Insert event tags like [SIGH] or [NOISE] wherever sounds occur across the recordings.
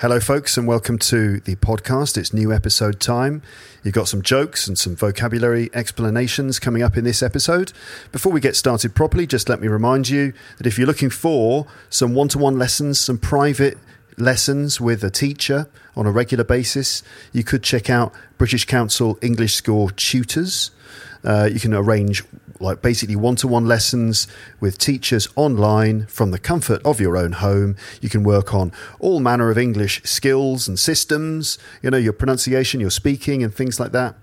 Hello, folks, and welcome to the podcast. It's new episode time. You've got some jokes and some vocabulary explanations coming up in this episode. Before we get started properly, just let me remind you that if you're looking for some one to one lessons, some private lessons with a teacher on a regular basis, you could check out British Council English Score Tutors. Uh, you can arrange like basically one-to-one lessons with teachers online from the comfort of your own home. You can work on all manner of English skills and systems, you know, your pronunciation, your speaking, and things like that.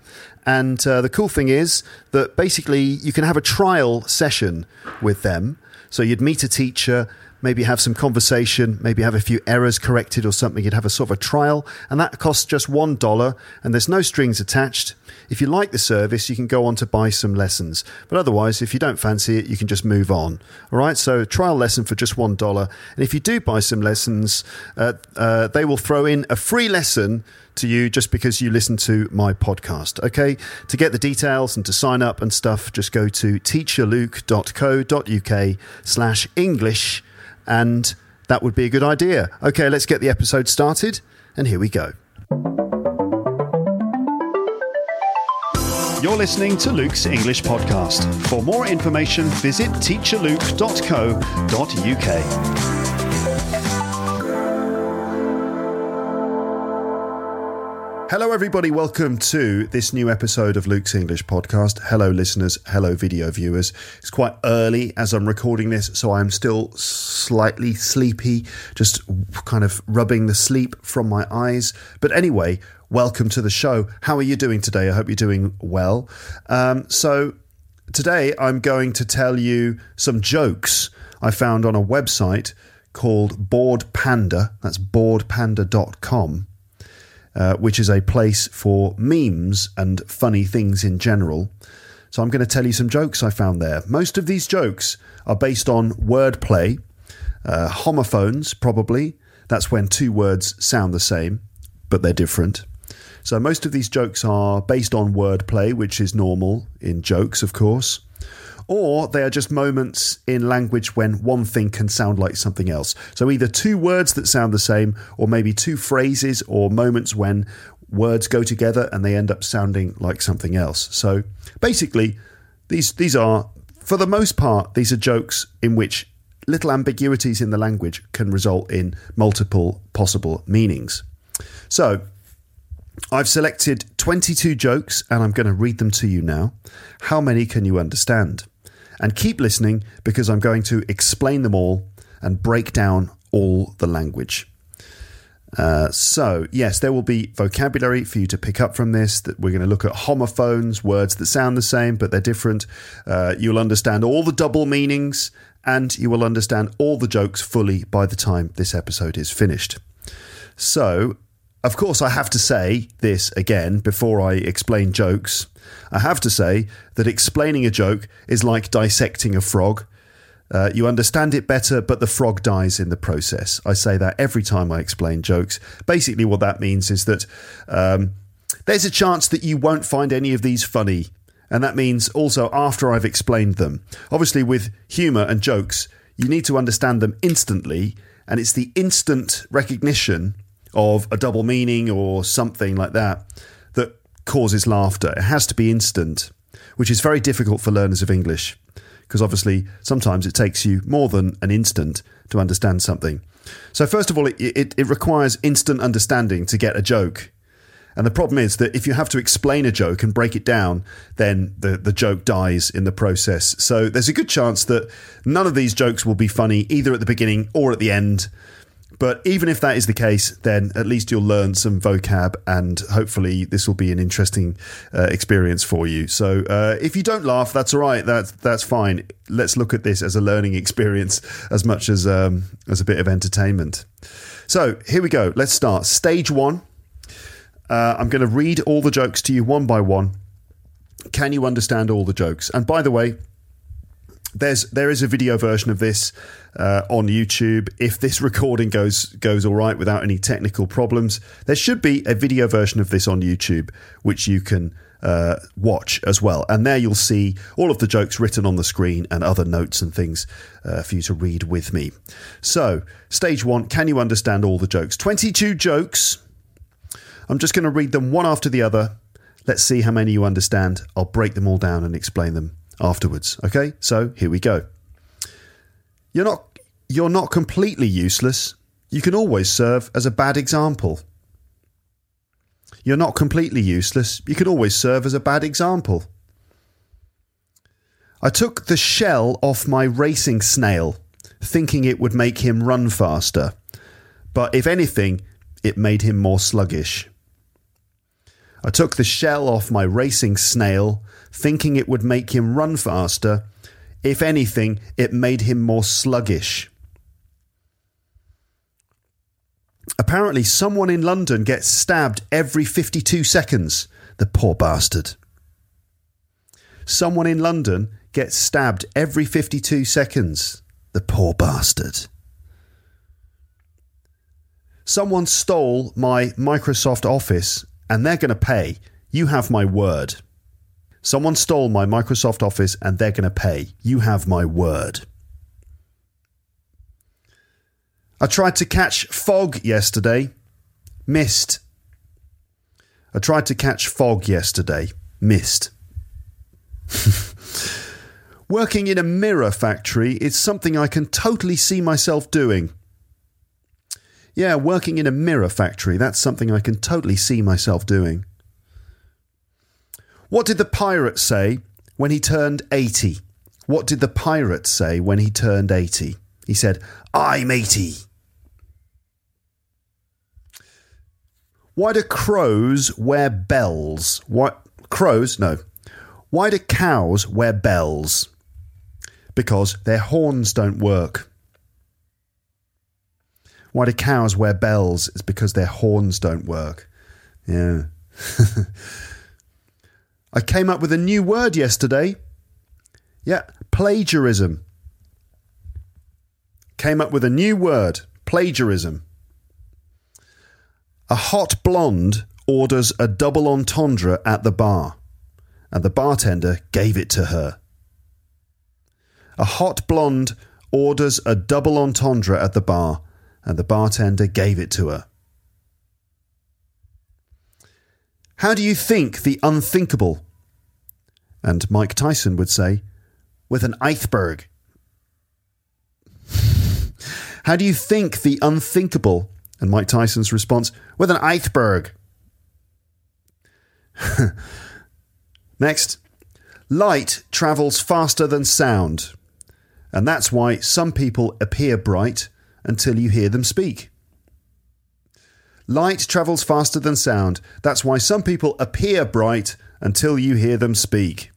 And uh, the cool thing is that basically you can have a trial session with them. So you'd meet a teacher maybe have some conversation, maybe have a few errors corrected or something. You'd have a sort of a trial, and that costs just one dollar, and there's no strings attached. If you like the service, you can go on to buy some lessons. But otherwise, if you don't fancy it, you can just move on. All right, so a trial lesson for just one dollar, and if you do buy some lessons, uh, uh, they will throw in a free lesson to you just because you listen to my podcast. Okay, to get the details and to sign up and stuff, just go to teacherluke.co.uk slash English and that would be a good idea. Okay, let's get the episode started, and here we go. You're listening to Luke's English Podcast. For more information, visit teacherluke.co.uk. Hello, everybody. Welcome to this new episode of Luke's English podcast. Hello, listeners. Hello, video viewers. It's quite early as I'm recording this, so I'm still slightly sleepy, just kind of rubbing the sleep from my eyes. But anyway, welcome to the show. How are you doing today? I hope you're doing well. Um, so, today I'm going to tell you some jokes I found on a website called Bored Panda. That's boredpanda.com uh, which is a place for memes and funny things in general. So I'm going to tell you some jokes I found there. Most of these jokes are based on wordplay, uh, homophones, probably. That's when two words sound the same, but they're different. So most of these jokes are based on wordplay, which is normal in jokes, of course or they are just moments in language when one thing can sound like something else. So either two words that sound the same, or maybe two phrases or moments when words go together and they end up sounding like something else. So basically, these these are for the most part these are jokes in which little ambiguities in the language can result in multiple possible meanings. So, I've selected 22 jokes and I'm going to read them to you now. How many can you understand? And keep listening because I'm going to explain them all and break down all the language. Uh, so, yes, there will be vocabulary for you to pick up from this. That we're going to look at homophones, words that sound the same but they're different. Uh, you'll understand all the double meanings, and you will understand all the jokes fully by the time this episode is finished. So, of course, I have to say this again before I explain jokes. I have to say that explaining a joke is like dissecting a frog. Uh, you understand it better, but the frog dies in the process. I say that every time I explain jokes. Basically, what that means is that um, there's a chance that you won't find any of these funny. And that means also after I've explained them. Obviously, with humour and jokes, you need to understand them instantly. And it's the instant recognition of a double meaning or something like that that causes laughter. It has to be instant, which is very difficult for learners of English because obviously sometimes it takes you more than an instant to understand something. So, first of all, it, it, it, requires instant understanding to get a joke. And the problem is that if you have to explain a joke and break it down, then the, the joke dies in the process. So, there's a good chance that none of these jokes will be funny either at the beginning or at the end But even if that is the case, then at least you'll learn some vocab and hopefully this will be an interesting uh, experience for you. So uh, if you don't laugh, that's all right. That's, that's fine. Let's look at this as a learning experience as much as, um, as a bit of entertainment. So here we go. Let's start. Stage one. Uh, I'm going to read all the jokes to you one by one. Can you understand all the jokes? And by the way, there's there is a video version of this uh, on YouTube. If this recording goes goes all right without any technical problems, there should be a video version of this on YouTube which you can uh, watch as well. And there you'll see all of the jokes written on the screen and other notes and things uh, for you to read with me. So, stage one: Can you understand all the jokes? Twenty-two jokes. I'm just going to read them one after the other. Let's see how many you understand. I'll break them all down and explain them afterwards. Okay, so here we go. You're not you're not completely useless. You can always serve as a bad example. You're not completely useless. You can always serve as a bad example. I took the shell off my racing snail, thinking it would make him run faster. But if anything, it made him more sluggish. I took the shell off my racing snail, thinking it would make him run faster. If anything, it made him more sluggish. Apparently, someone in London gets stabbed every 52 seconds. The poor bastard. Someone in London gets stabbed every 52 seconds. The poor bastard. Someone stole my Microsoft Office and they're going to pay. You have my word. Someone stole my Microsoft Office and they're going to pay. You have my word. I tried to catch fog yesterday. Missed. I tried to catch fog yesterday. Missed. [LAUGHS] Working in a mirror factory is something I can totally see myself doing. Yeah, working in a mirror factory, that's something I can totally see myself doing. What did the pirate say when he turned 80? What did the pirate say when he turned 80? He said, I'm 80. Why do crows wear bells? What crows? No. Why do cows wear bells? Because their horns don't work. Why do cows wear bells? It's because their horns don't work. Yeah. [LAUGHS] I came up with a new word yesterday. Yeah, plagiarism. Came up with a new word plagiarism. A hot blonde orders a double entendre at the bar, and the bartender gave it to her. A hot blonde orders a double entendre at the bar, and the bartender gave it to her. How do you think the unthinkable? And Mike Tyson would say, with an iceberg. [LAUGHS] How do you think the unthinkable? And Mike Tyson's response, with an iceberg. [LAUGHS] Next, light travels faster than sound. And that's why some people appear bright until you hear them speak. Light travels faster than sound. That's why some people appear bright until you hear them speak.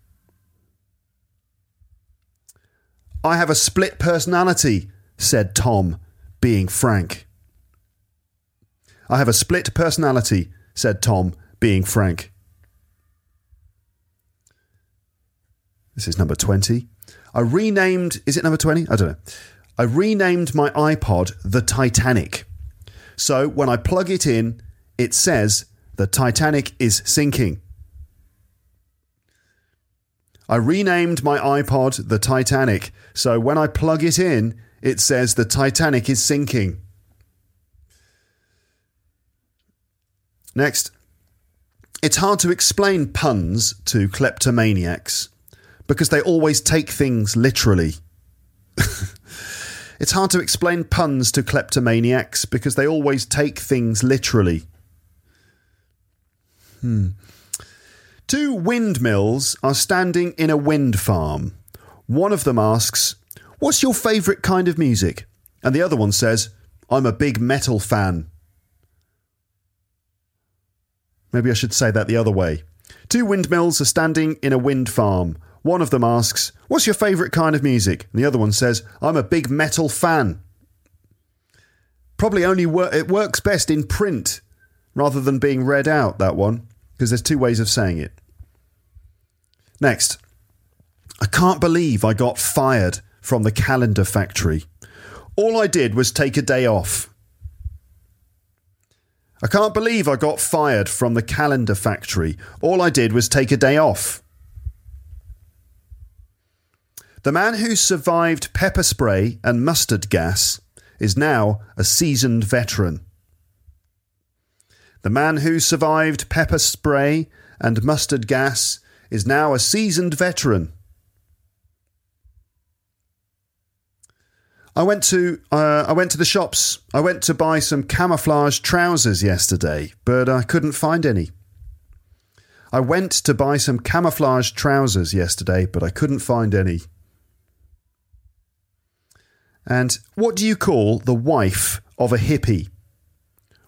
I have a split personality, said Tom, being frank. I have a split personality, said Tom, being frank. This is number 20. I renamed, is it number 20? I don't know. I renamed my iPod the Titanic. So when I plug it in, it says the Titanic is sinking. I renamed my iPod the Titanic. So when I plug it in, it says the Titanic is sinking. Next. It's hard to explain puns to kleptomaniacs because they always take things literally. [LAUGHS] It's hard to explain puns to kleptomaniacs because they always take things literally. Hmm. Two windmills are standing in a wind farm. One of them asks, What's your favourite kind of music? And the other one says, I'm a big metal fan. Maybe I should say that the other way. Two windmills are standing in a wind farm. One of them asks, What's your favourite kind of music? And the other one says, I'm a big metal fan. Probably only wor- it works best in print rather than being read out, that one, because there's two ways of saying it. Next, I can't believe I got fired from the calendar factory. All I did was take a day off. I can't believe I got fired from the calendar factory. All I did was take a day off. The man who survived pepper spray and mustard gas is now a seasoned veteran. The man who survived pepper spray and mustard gas is now a seasoned veteran. I went to uh, I went to the shops. I went to buy some camouflage trousers yesterday, but I couldn't find any. I went to buy some camouflage trousers yesterday, but I couldn't find any. And what do you call the wife of a hippie?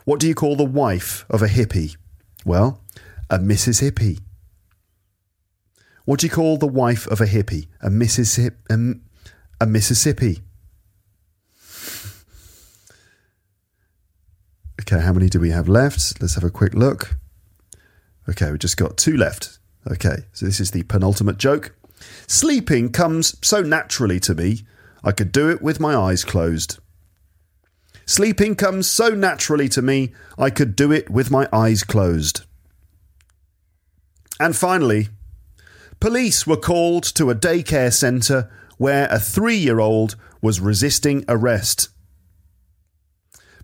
What do you call the wife of a hippie? Well, a Mrs. Hippie. What do you call the wife of a hippie? A Mississippi. A, a Mississippi. Okay, how many do we have left? Let's have a quick look. Okay, we just got two left. Okay, so this is the penultimate joke. Sleeping comes so naturally to me, I could do it with my eyes closed. Sleeping comes so naturally to me, I could do it with my eyes closed. And finally, police were called to a daycare centre where a three year old was resisting arrest.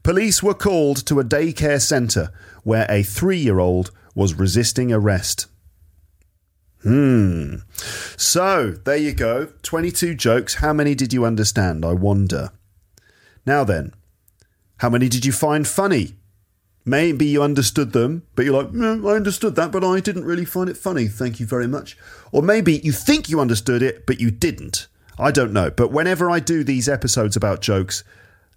Police were called to a daycare centre where a three year old was resisting arrest. Hmm. So, there you go. 22 jokes. How many did you understand? I wonder. Now then, how many did you find funny? Maybe you understood them, but you're like, mm, I understood that, but I didn't really find it funny. Thank you very much. Or maybe you think you understood it, but you didn't. I don't know. But whenever I do these episodes about jokes,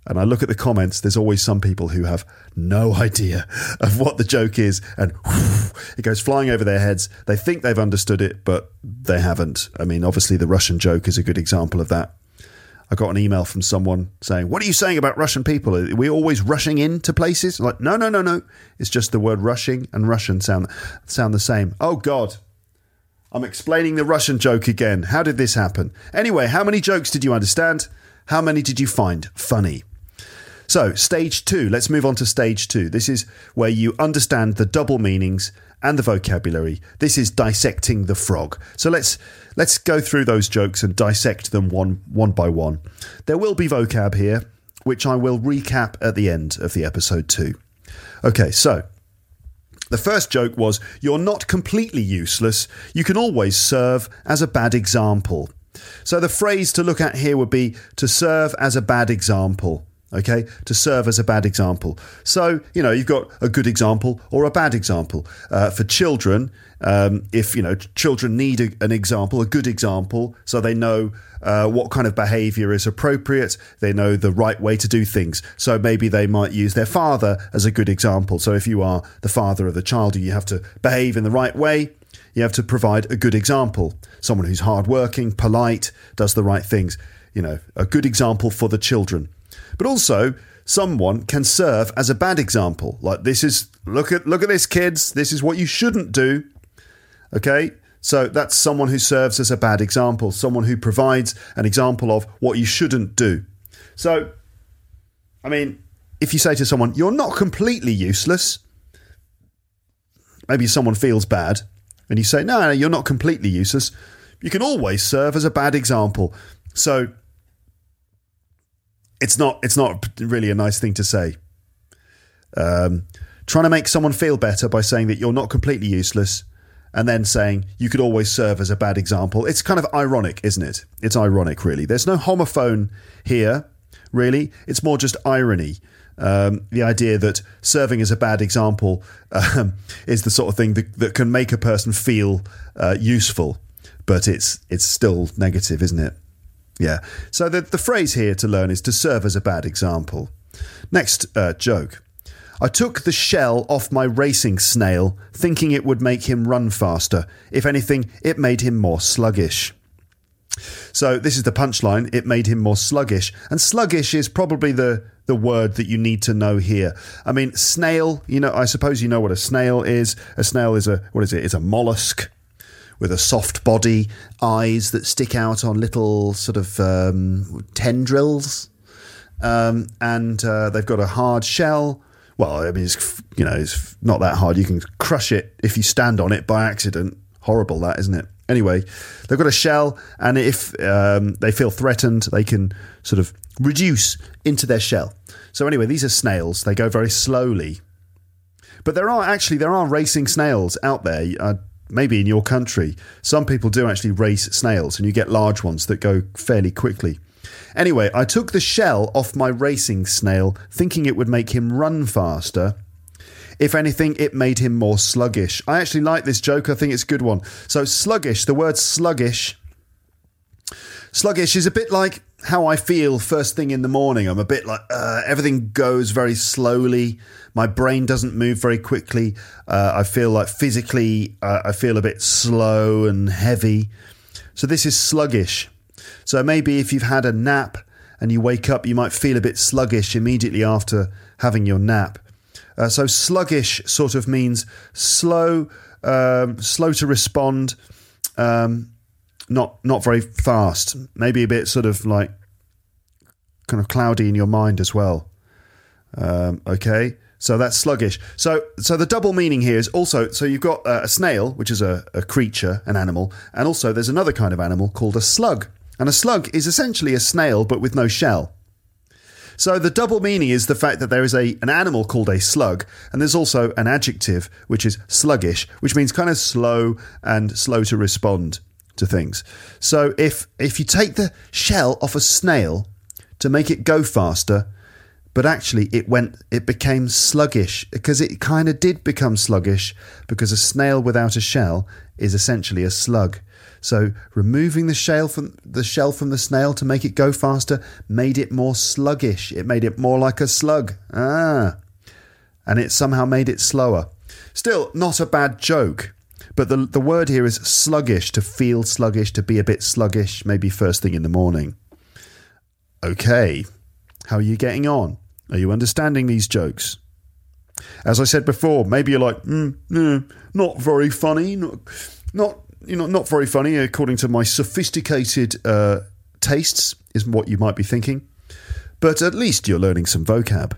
and I look at the comments, there's always some people who have no [LAUGHS] idea of what the joke is, and whoosh, [LAUGHS] it goes flying over their heads. They think they've understood it, but they haven't. I mean, obviously, the Russian joke is a good example of that. I got an email from someone saying, What are you saying about Russian people? Are we always rushing into places? Like, no, no, no, no. It's just the word rushing and Russian sound, sound the same. Oh, God. I'm explaining the Russian joke again. How did this happen? Anyway, how many jokes did you understand? How many did you find funny? So, stage two, let's move on to stage two. This is where you understand the double meanings and the vocabulary. This is dissecting the frog. So let's let's go through those jokes and dissect them one one by one. There will be vocab here, which I will recap at the end of the episode too. Okay, so the first joke was You're not completely useless. You can always serve as a bad example. So the phrase to look at here would be to serve as a bad example. Okay, to serve as a bad example. So, you know, you've got a good example or a bad example. Uh, for children, um, if, you know, children need a, an example, a good example, so they know uh, what kind of behavior is appropriate, they know the right way to do things. So maybe they might use their father as a good example. So if you are the father of the child, you have to behave in the right way. You have to provide a good example. Someone who's hardworking, polite, does the right things. You know, a good example for the children. But also, someone can serve as a bad example. Like this is look at look at this, kids. This is what you shouldn't do. Okay, so that's someone who serves as a bad example, someone who provides an example of what you shouldn't do. So, I mean, if you say to someone, "You're not completely useless," maybe someone feels bad, and you say, "No, no, you're not completely useless." You can always serve as a bad example. So it's not it's not really a nice thing to say. Um, trying to make someone feel better by saying that you're not completely useless, and then saying you could always serve as a bad example. It's kind of ironic, isn't it? It's ironic, really. There's no homophone here, really. It's more just irony. Um, the idea that serving as a bad example um, [LAUGHS] is the sort of thing that, that can make a person feel uh, useful, but it's it's still negative, isn't it? Yeah. So the, the phrase here to learn is to serve as a bad example. Next uh, joke. I took the shell off my racing snail, thinking it would make him run faster. If anything, it made him more sluggish. So this is the punchline. It made him more sluggish, and sluggish is probably the the word that you need to know here. I mean, snail. You know, I suppose you know what a snail is. A snail is a what is it? It's a mollusk with a soft body, eyes that stick out on little sort of um, tendrils, um, and uh, they've got a hard shell. Well, I mean, it's you know, it's not that hard. You can crush it if you stand on it by accident. Horrible, that isn't it? Anyway, they've got a shell, and if um, they feel threatened, they can sort of reduce into their shell. So anyway, these are snails. They go very slowly, but there are actually there are racing snails out there. Uh, maybe in your country, some people do actually race snails, and you get large ones that go fairly quickly. Anyway, I took the shell off my racing snail, thinking it would make him run faster. If anything, it made him more sluggish. I actually like this joke. I think it's a good one. So, sluggish, the word sluggish. Sluggish is a bit like how I feel first thing in the morning. I'm a bit like uh, everything goes very slowly. My brain doesn't move very quickly. Uh, I feel like physically, uh, I feel a bit slow and heavy. So, this is sluggish. So maybe if you've had a nap and you wake up, you might feel a bit sluggish immediately after having your nap. Uh, so sluggish sort of means slow, um, slow to respond, um, not not very fast. Maybe a bit sort of like kind of cloudy in your mind as well. Um, okay. So that's sluggish. So, so the double meaning here is also so you've got uh, a snail, which is a, a creature, an animal, and also there's another kind of animal called a slug. And a slug is essentially a snail but with no shell. So the double meaning is the fact that there is a an animal called a slug, and there's also an adjective which is sluggish, which means kind of slow and slow to respond to things. So if if you take the shell off a snail to make it go faster, but actually it went it became sluggish because it kind of did become sluggish because a snail without a shell is essentially a slug. So removing the shell from the shell from the snail to make it go faster made it more sluggish. It made it more like a slug. Ah. And it somehow made it slower. Still not a bad joke. But the the word here is sluggish, to feel sluggish, to be a bit sluggish, maybe first thing in the morning. Okay. How are you getting on? Are you understanding these jokes? As I said before, maybe you're like, mm, mm, not very funny, not, not you know, not very funny according to my sophisticated uh, tastes, is what you might be thinking. But at least you're learning some vocab.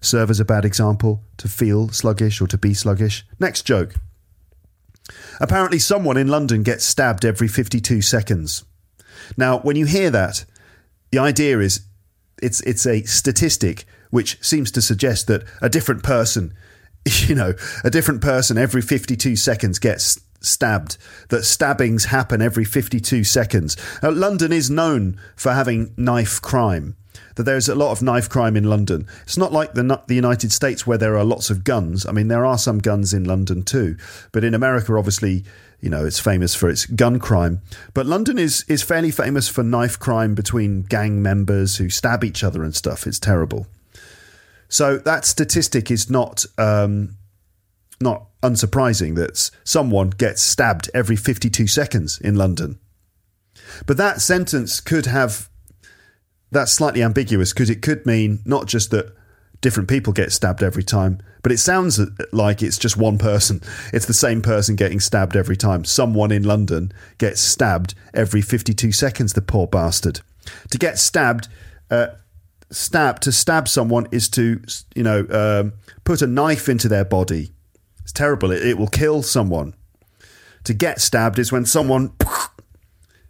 Serve as a bad example to feel sluggish or to be sluggish. Next joke. Apparently, someone in London gets stabbed every 52 seconds. Now, when you hear that, the idea is it's it's a statistic which seems to suggest that a different person, [LAUGHS] you know, a different person every 52 seconds gets stabbed, that stabbings happen every 52 seconds. Now, London is known for having knife crime. That there's a lot of knife crime in London. It's not like the the United States where there are lots of guns. I mean, there are some guns in London too, but in America, obviously, you know, it's famous for its gun crime. But London is is fairly famous for knife crime between gang members who stab each other and stuff. It's terrible. So that statistic is not um, not unsurprising that someone gets stabbed every 52 seconds in London. But that sentence could have, that's slightly ambiguous because it could mean not just that different people get stabbed every time, but it sounds like it's just one person. [LAUGHS] It's the same person getting stabbed every time. Someone in London gets stabbed every 52 seconds, the poor bastard. To get stabbed, uh, stab to stab someone is to you know um, put a knife into their body it's terrible. It, it will kill someone. To get stabbed is when someone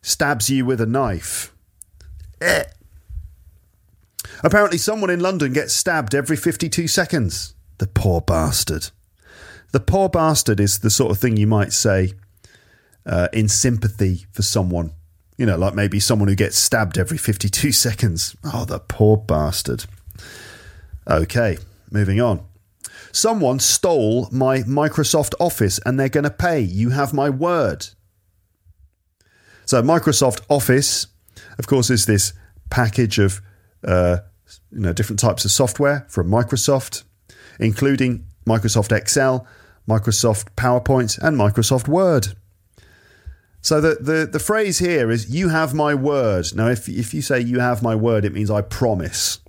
stabs you with a knife. Eh. Apparently, someone in London gets stabbed every 52 seconds. The poor bastard. The poor bastard is the sort of thing you might say uh, in sympathy for someone. You know, like maybe someone who gets stabbed every 52 [LAUGHS] seconds. Oh, the poor bastard. Okay, moving on. Someone stole my Microsoft Office and they're going to pay. You have my word. So, Microsoft Office, of course, is this package of uh, you know, different types of software from Microsoft, including Microsoft Excel, Microsoft PowerPoint, and Microsoft Word. So the, the, the phrase here is you have my word. Now if if you say you have my word, it means I promise.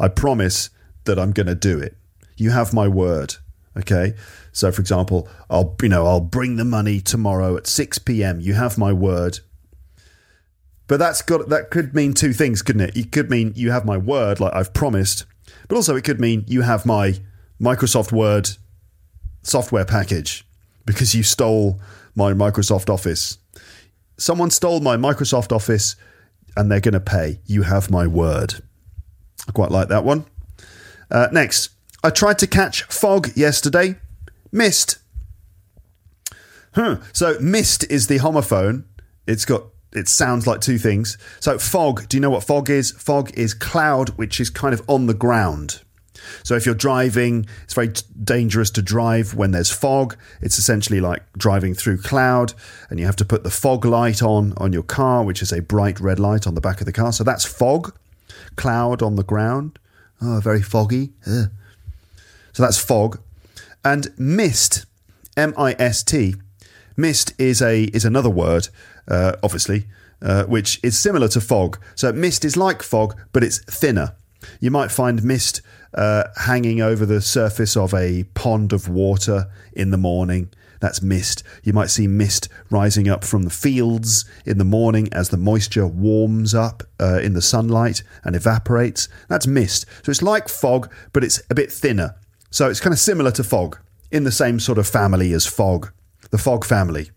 I promise that I'm gonna do it. You have my word. Okay. So for example, I'll you know, I'll bring the money tomorrow at six PM. You have my word. But that's got that could mean two things, couldn't it? It could mean you have my word, like I've promised, but also it could mean you have my Microsoft Word software package because you stole my Microsoft Office. Someone stole my Microsoft Office and they're going to pay. You have my word. I quite like that one. Uh, next, I tried to catch fog yesterday. Missed. Huh. So mist is the homophone. It's got it sounds like two things. So fog, do you know what fog is? Fog is cloud which is kind of on the ground. So if you're driving, it's very t- dangerous to drive when there's fog. It's essentially like driving through cloud, and you have to put the fog light on on your car, which is a bright red light on the back of the car. So that's fog, cloud on the ground. Oh, very foggy. Ugh. So that's fog, and mist, M I S T. Mist is a is another word, uh, obviously, uh, which is similar to fog. So mist is like fog, but it's thinner. You might find mist uh, hanging over the surface of a pond of water in the morning. That's mist. You might see mist rising up from the fields in the morning as the moisture warms up uh, in the sunlight and evaporates. That's mist. So it's like fog, but it's a bit thinner. So it's kind of similar to fog in the same sort of family as fog, the fog family.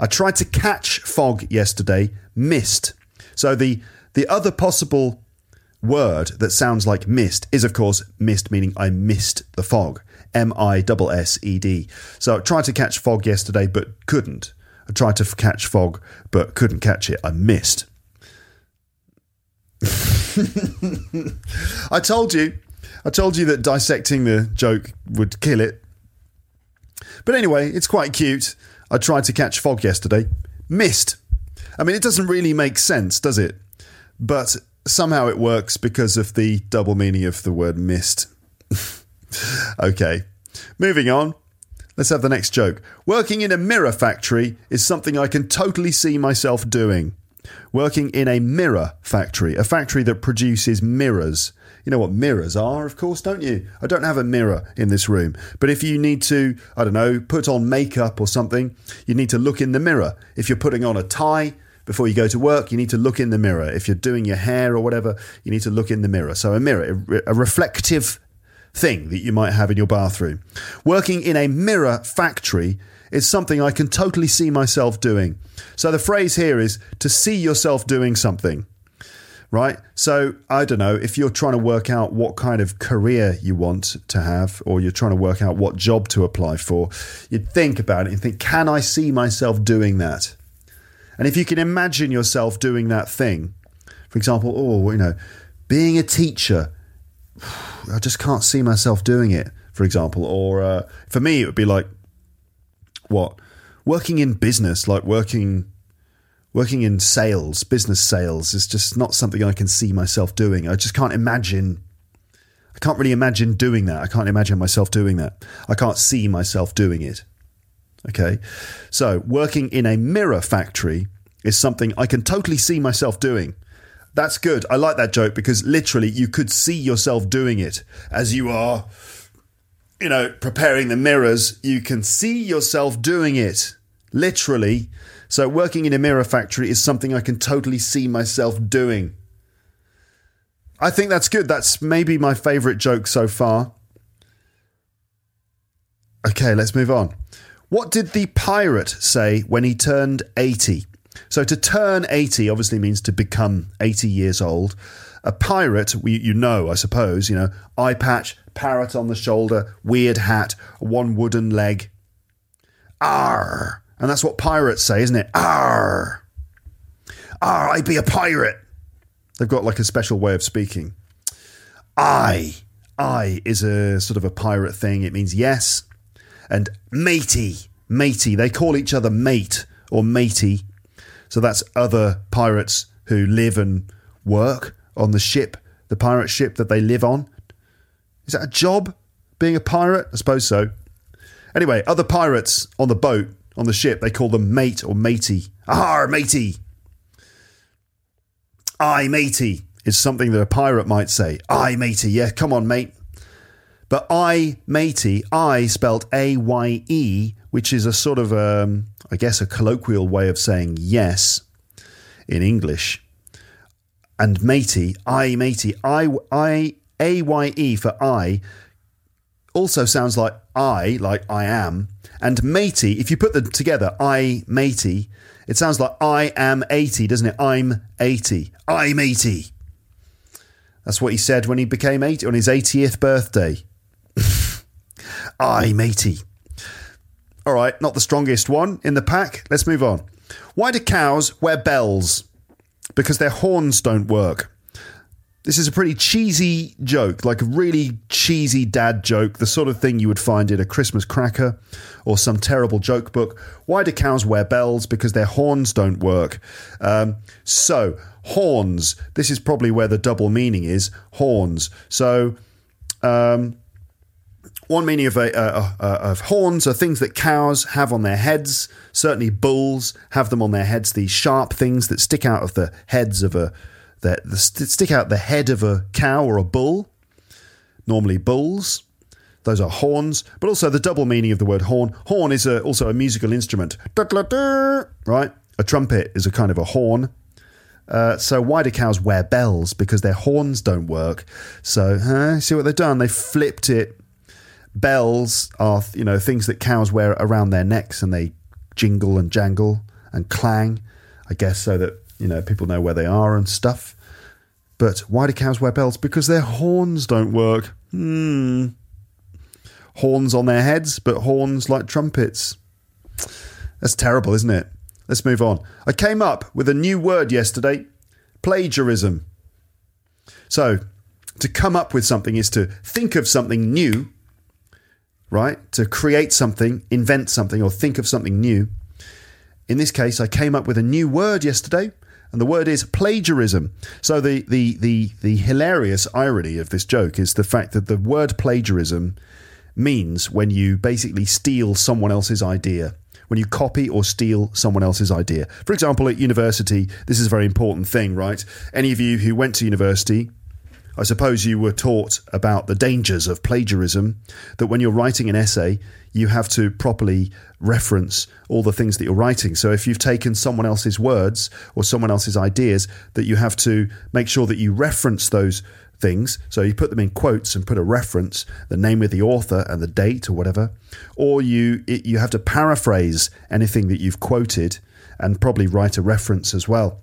I tried to catch fog yesterday, missed. So the the other possible word that sounds like mist is, of course, mist, meaning I missed the fog. M I S S E D. So I tried to catch fog yesterday, but couldn't. I tried to catch fog, but couldn't catch it. I missed. [LAUGHS] I told you. I told you that dissecting the joke would kill it. But anyway, it's quite cute. I tried to catch fog yesterday. Missed. I mean, it doesn't really make sense, does it? But somehow it works because of the double meaning of the word missed. [LAUGHS] okay, moving on. Let's have the next joke. Working in a mirror factory is something I can totally see myself doing. Working in a mirror factory, a factory that produces mirrors. You know what mirrors are, of course, don't you? I don't have a mirror in this room, but if you need to, I don't know, put on makeup or something, you need to look in the mirror. If you're putting on a tie, before you go to work, you need to look in the mirror. If you're doing your hair or whatever, you need to look in the mirror. So, a mirror, a reflective thing that you might have in your bathroom. Working in a mirror factory is something I can totally see myself doing. So, the phrase here is to see yourself doing something. Right? So, I don't know, if you're trying to work out what kind of career you want to have, or you're trying to work out what job to apply for, you'd think about it and think, can I see myself doing that? And if you can imagine yourself doing that thing, for example, oh, you know, being a teacher, [SIGHS] I just can't see myself doing it, for example. Or uh, for me, it would be like, what? Working in business, like working working in sales, business sales, is just not something I can see myself doing. I just can't imagine. I can't really imagine doing that. I can't imagine myself doing that. I can't see myself doing it. Okay. So, working in a mirror factory is something I can totally see myself doing. That's good. I like that joke because literally you could see yourself doing it as you are, you know, preparing the mirrors. You can see yourself doing it. Literally. So, working in a mirror factory is something I can totally see myself doing. I think that's good. That's maybe my favorite joke so far. Okay, let's move on. What did the pirate say when he turned 80? So to turn 80 obviously means to become 80 years old. A pirate, you know, I suppose, you know, eye patch, parrot on the shoulder, weird hat, one wooden leg. Arr! And that's what pirates say, isn't it? Arr! Arr, I be a pirate. They've got like a special way of speaking. I. I is a sort of a pirate thing. It means yes and matey, matey. They call each other mate or matey. So that's other pirates who live and work on the ship The pirate ship that they live on? Is that a job? Being a pirate? I suppose so. Anyway, other pirates on the boat, on the ship, they call them mate or matey. Ah, matey. Aye, matey is something that a pirate might say. Aye, matey. Yeah, come on, mate. But I, matey, I spelt A Y E, which is a sort of, um, I guess, a colloquial way of saying yes in English. And matey, I, matey, I, I, A Y E for I also sounds like I, like I am. And matey, if you put them together, I, matey, it sounds like I am 80, doesn't it? I'm 80. I'm 80. That's what he said when he became 80 on his 80th birthday. I'm 80. All right, not the strongest one in the pack. Let's move on. Why do cows wear bells? Because their horns don't work. This is a pretty cheesy joke, like a really cheesy dad joke, the sort of thing you would find in a Christmas cracker or some terrible joke book. Why do cows wear bells? Because their horns don't work. Um, so, horns. This is probably where the double meaning is horns. So, um, one meaning of, a, uh, uh, of horns are things that cows have on their heads. Certainly, bulls have them on their heads. These sharp things that stick out of the heads of a that stick out the head of a cow or a bull. Normally, bulls. Those are horns, but also the double meaning of the word horn. Horn is a, also a musical instrument. Right? A trumpet is a kind of a horn. Uh, so why do cows wear bells? Because their horns don't work. So huh, see what they've done? They flipped it. Bells are you know things that cows wear around their necks, and they jingle and jangle and clang. I guess so that you know people know where they are and stuff. But why do cows wear bells? Because their horns don't work. Hmm. Horns on their heads, but horns like trumpets. That's terrible, isn't it? Let's move on. I came up with a new word yesterday plagiarism. So, to come up with something is to think of something new, right? To create something, invent something, or think of something new. In this case, I came up with a new word yesterday and the word is plagiarism. So the, the the the hilarious irony of this joke is the fact that the word plagiarism means when you basically steal someone else's idea. When you copy or steal someone else's idea. For example, at university, this is a very important thing, right? Any of you who went to university I suppose you were taught about the dangers of plagiarism, that when you're writing an essay, you have to properly reference all the things that you're writing. So if you've taken someone else's words or someone else's ideas, that you have to make sure that you reference those things. So you put them in quotes and put a reference, the name of the author and the date or whatever. Or you it, you have to paraphrase anything that you've quoted and probably write a reference as well.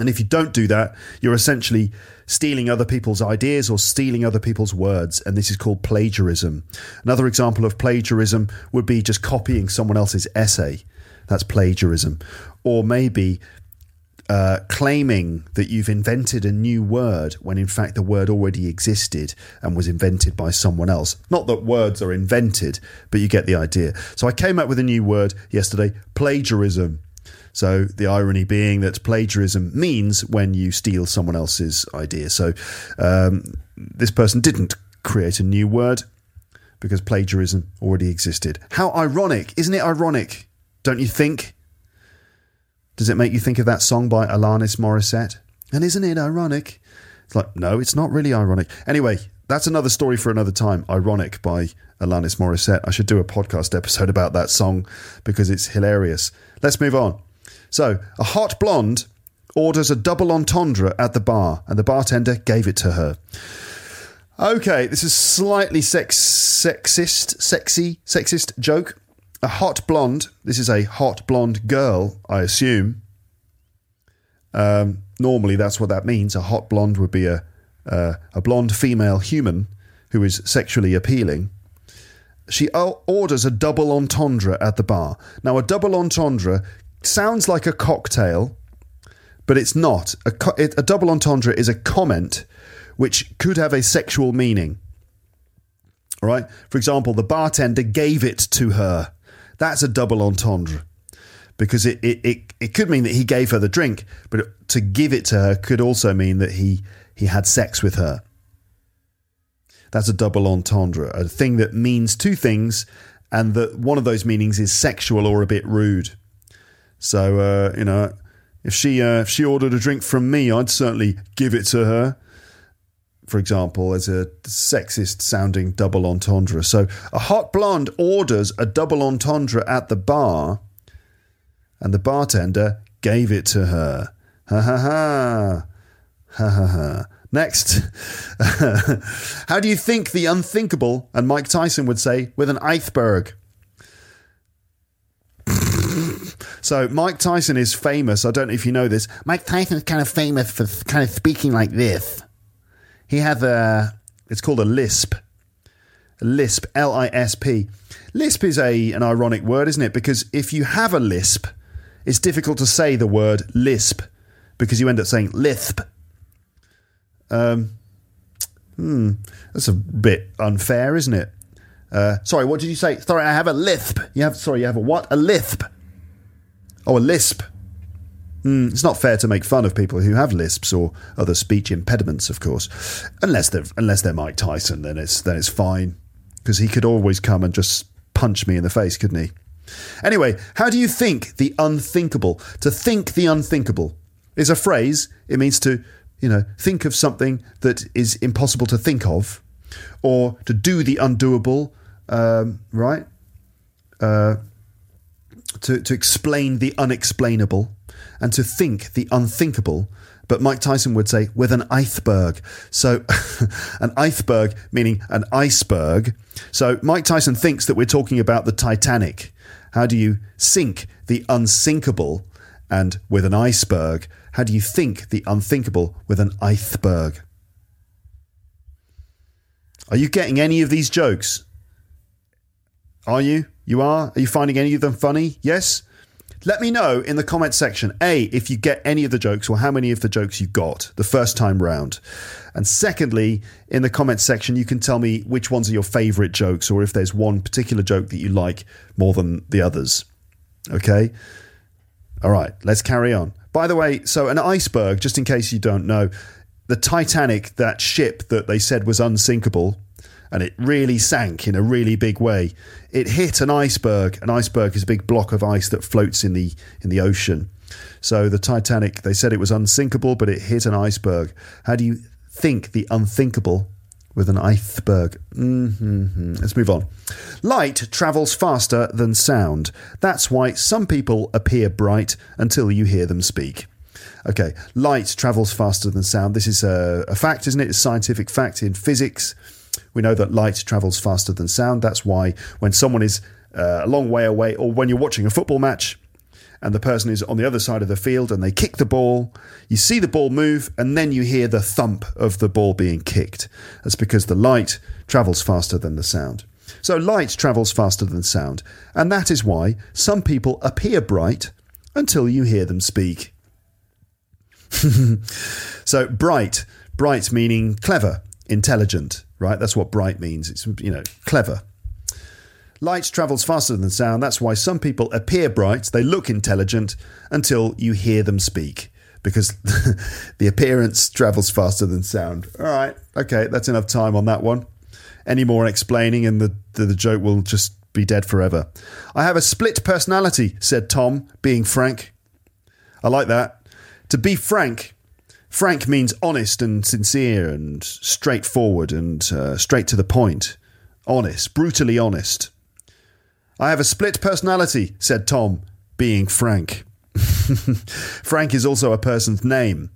And if you don't do that, you're essentially stealing other people's ideas or stealing other people's words. And this is called plagiarism. Another example of plagiarism would be just copying someone else's essay. That's plagiarism. Or maybe uh, claiming that you've invented a new word when in fact the word already existed and was invented by someone else. Not that words are invented, but you get the idea. So I came up with a new word yesterday plagiarism. So the irony being that plagiarism means when you steal someone else's idea. So um, this person didn't create a new word because plagiarism already existed. How ironic! Isn't it ironic? Don't you think? Does it make you think of that song by Alanis Morissette? And isn't it ironic? It's like, no, it's not really ironic. Anyway, that's another story for another time. Ironic by Alanis Morissette. I should do a podcast episode about that song because it's hilarious. Let's move on. So, a hot blonde orders a double entendre at the bar, and the bartender gave it to her. Okay, this is slightly sex, sexist, sexy, sexist joke. A hot blonde. This is a hot blonde girl, I assume. Um, normally, that's what that means. A hot blonde would be a uh, a blonde female human who is sexually appealing. She orders a double entendre at the bar. Now, a double entendre sounds like a cocktail, but it's not. A, co- it, a double entendre is a comment which could have a sexual meaning. All right? For example, the bartender gave it to her. That's a double entendre because it, it, it, it could mean that he gave her the drink, but to give it to her could also mean that he he had sex with her. That's a double entendre, a thing that means two things, and that one of those meanings is sexual or a bit rude. So, uh, you know, if she uh, if she ordered a drink from me, I'd certainly give it to her. For example, as a sexist sounding double entendre. So, a hot blonde orders a double entendre at the bar, and the bartender gave it to her. Ha ha ha. Ha ha ha. Next. [LAUGHS] How do you think the unthinkable, and Mike Tyson would say, with an iceberg? So Mike Tyson is famous. I don't know if you know this. Mike Tyson is kind of famous for kind of speaking like this. He has a. It's called a lisp. Lisp. L I S P. Lisp is a an ironic word, isn't it? Because if you have a lisp, it's difficult to say the word lisp because you end up saying lisp. Um, hmm, that's a bit unfair, isn't it? Uh, sorry, what did you say? Sorry, I have a lisp. You have sorry, you have a what? A lisp. Oh, a lisp. Mm, it's not fair to make fun of people who have lisps or other speech impediments, of course, unless they're unless they're Mike Tyson. Then it's then it's fine because he could always come and just punch me in the face, couldn't he? Anyway, how do you think the unthinkable? To think the unthinkable is a phrase. It means to you know think of something that is impossible to think of, or to do the undoable. Um, right. Uh, to, to explain the unexplainable and to think the unthinkable. But Mike Tyson would say, with an iceberg. So, [LAUGHS] an iceberg meaning an iceberg. So, Mike Tyson thinks that we're talking about the Titanic. How do you sink the unsinkable? And with an iceberg, how do you think the unthinkable with an iceberg? Are you getting any of these jokes? Are you? You are? Are you finding any of them funny? Yes? Let me know in the comment section, A, if you get any of the jokes or how many of the jokes you got the first time round. And secondly, in the comment section, you can tell me which ones are your favourite jokes or if there's one particular joke that you like more than the others. Okay? All right, let's carry on. By the way, so an iceberg, just in case you don't know, the Titanic, that ship that they said was unsinkable, and it really sank in a really big way. It hit an iceberg. An iceberg is a big block of ice that floats in the in the ocean. So the Titanic, they said it was unsinkable, but it hit an iceberg. How do you think the unthinkable with an iceberg? Mm-hmm. Let's move on. Light travels faster than sound. That's why some people appear bright until you hear them speak. Okay, light travels faster than sound. This is a, a fact, isn't it? It's a scientific fact in physics. We know that light travels faster than sound. That's why when someone is uh, a long way away, or when you're watching a football match and the person is on the other side of the field and they kick the ball, you see the ball move and then you hear the thump of the ball being kicked. That's because the light travels faster than the sound. So light travels faster than sound, and that is why some people appear bright until you hear them speak. [LAUGHS] so bright, bright meaning clever, intelligent, right? That's what bright means. It's, you know, clever. Light travels faster than sound. That's why some people appear bright, they look intelligent until you hear them speak because [LAUGHS] the appearance travels faster than sound. All right, okay, that's enough time on that one. Any more explaining, and the, the, the joke will just be dead forever. I have a split personality, said Tom, being frank. I like that. To be frank Frank means honest and sincere and straightforward and uh, straight to the point. Honest, brutally honest. I have a split personality, said Tom, being frank. [LAUGHS] Frank is also a person's name.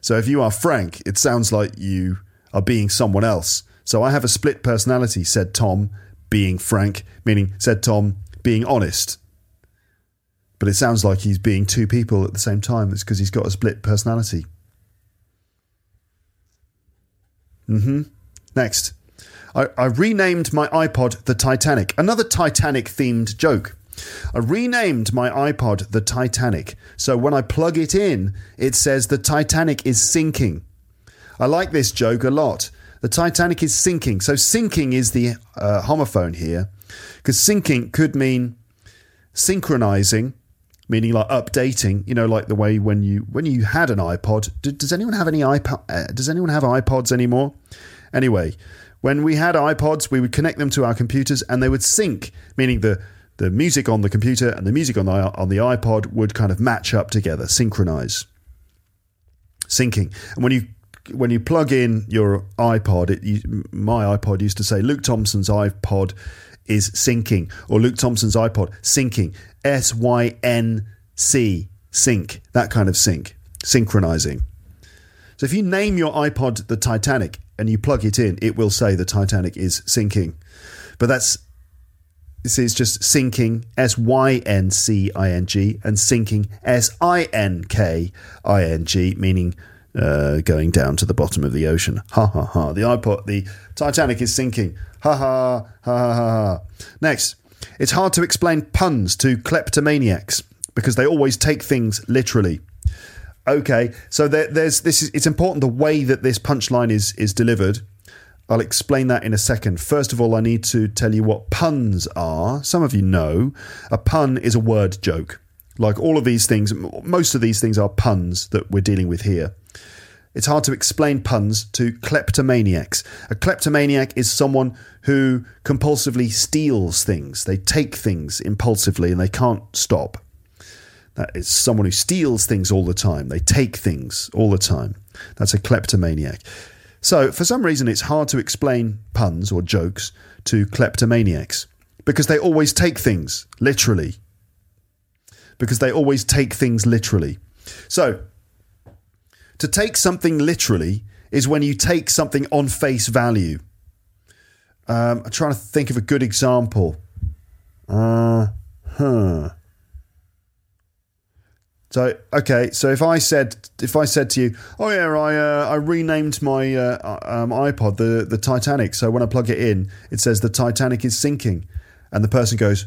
So if you are Frank, it sounds like you are being someone else. So I have a split personality, said Tom, being frank, meaning, said Tom, being honest. But it sounds like he's being two people at the same time. It's because he's got a split personality. Mm-hmm. Next. I, I renamed my iPod the Titanic. Another Titanic themed joke. I renamed my iPod the Titanic. So when I plug it in, it says the Titanic is sinking. I like this joke a lot. The Titanic is sinking. So sinking is the uh, homophone here, because sinking could mean synchronizing meaning like updating. You know, like the way when you when you had an iPod. does anyone have any iPod? Uh, does anyone have iPods anymore? Anyway, when we had iPods, we would connect them to our computers and they would sync, meaning the the music on the computer and the music on the on the iPod would kind of match up together, synchronize, syncing. And when you when you plug in your iPod, it, you, my iPod used to say Luke Thompson's iPod is syncing, or Luke Thompson's iPod syncing, S Y N C, sync, that kind of sync, synchronizing. So if you name your iPod the Titanic and you plug it in, it will say the Titanic is sinking. But that's is just sinking S Y N C I N G and sinking S I N K I N G, meaning uh, going down to the bottom of the ocean. Ha ha ha. The iPod, the Titanic is sinking. Ha ha ha ha ha. Next, it's hard to explain puns to kleptomaniacs because they always take things literally. Okay, so there, there's this. Is, it's important the way that this punchline is is delivered. I'll explain that in a second. First of all, I need to tell you what puns are. Some of you know a pun is a word joke. Like all of these things, most of these things are puns that we're dealing with here. It's hard to explain puns to kleptomaniacs. A kleptomaniac is someone who compulsively steals things. They take things impulsively and they can't stop. That is someone who steals things all the time. They take things all the time. That's a kleptomaniac. So, for some reason, it's hard to explain puns or jokes to kleptomaniacs because they always take things literally. Because they always take things literally. So, to take something literally is when you take something on face value. Um, I'm trying to think of a good example. Uh, huh. So okay, so if I said if I said to you, oh yeah, I uh, I renamed my uh, um, iPod the the Titanic. So when I plug it in, it says the Titanic is sinking, and the person goes,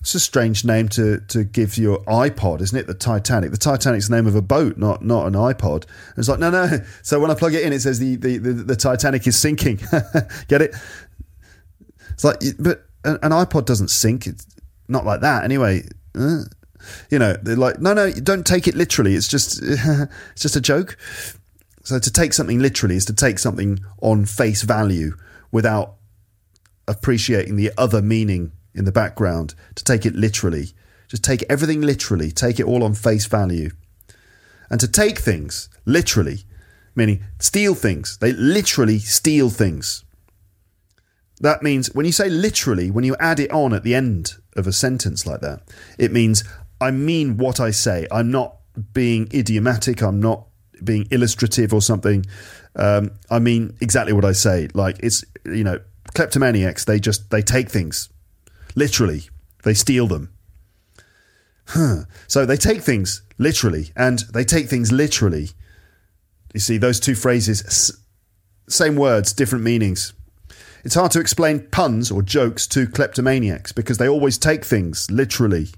it's a strange name to, to give your iPod, isn't it? The Titanic. The Titanic's the name of a boat, not not an iPod. And it's like, no, no. [LAUGHS] So when I plug it in, it says the, the, the, the Titanic is sinking. [LAUGHS] Get it? It's like, but an, iPod doesn't sink. It's not like that anyway. Uh, you know, they're like, no, no, don't take it literally. It's just, [LAUGHS] it's just a joke. So to take something literally is to take something on face value without appreciating the other meaning in the background to take it literally. Just take everything literally, take it all on face value. And to take things literally, meaning steal things, they literally steal things. That means when you say literally, when you add it on at the end of a sentence like that, it means I mean what I say. I'm not being idiomatic. I'm not being illustrative or something. Um, I mean exactly what I say. Like it's you know kleptomaniacs. They just they take things literally. They steal them. Huh. So they take things literally, and they take things literally. You see, those two phrases, same words, different meanings. It's hard to explain puns or jokes to kleptomaniacs because they always take things literally.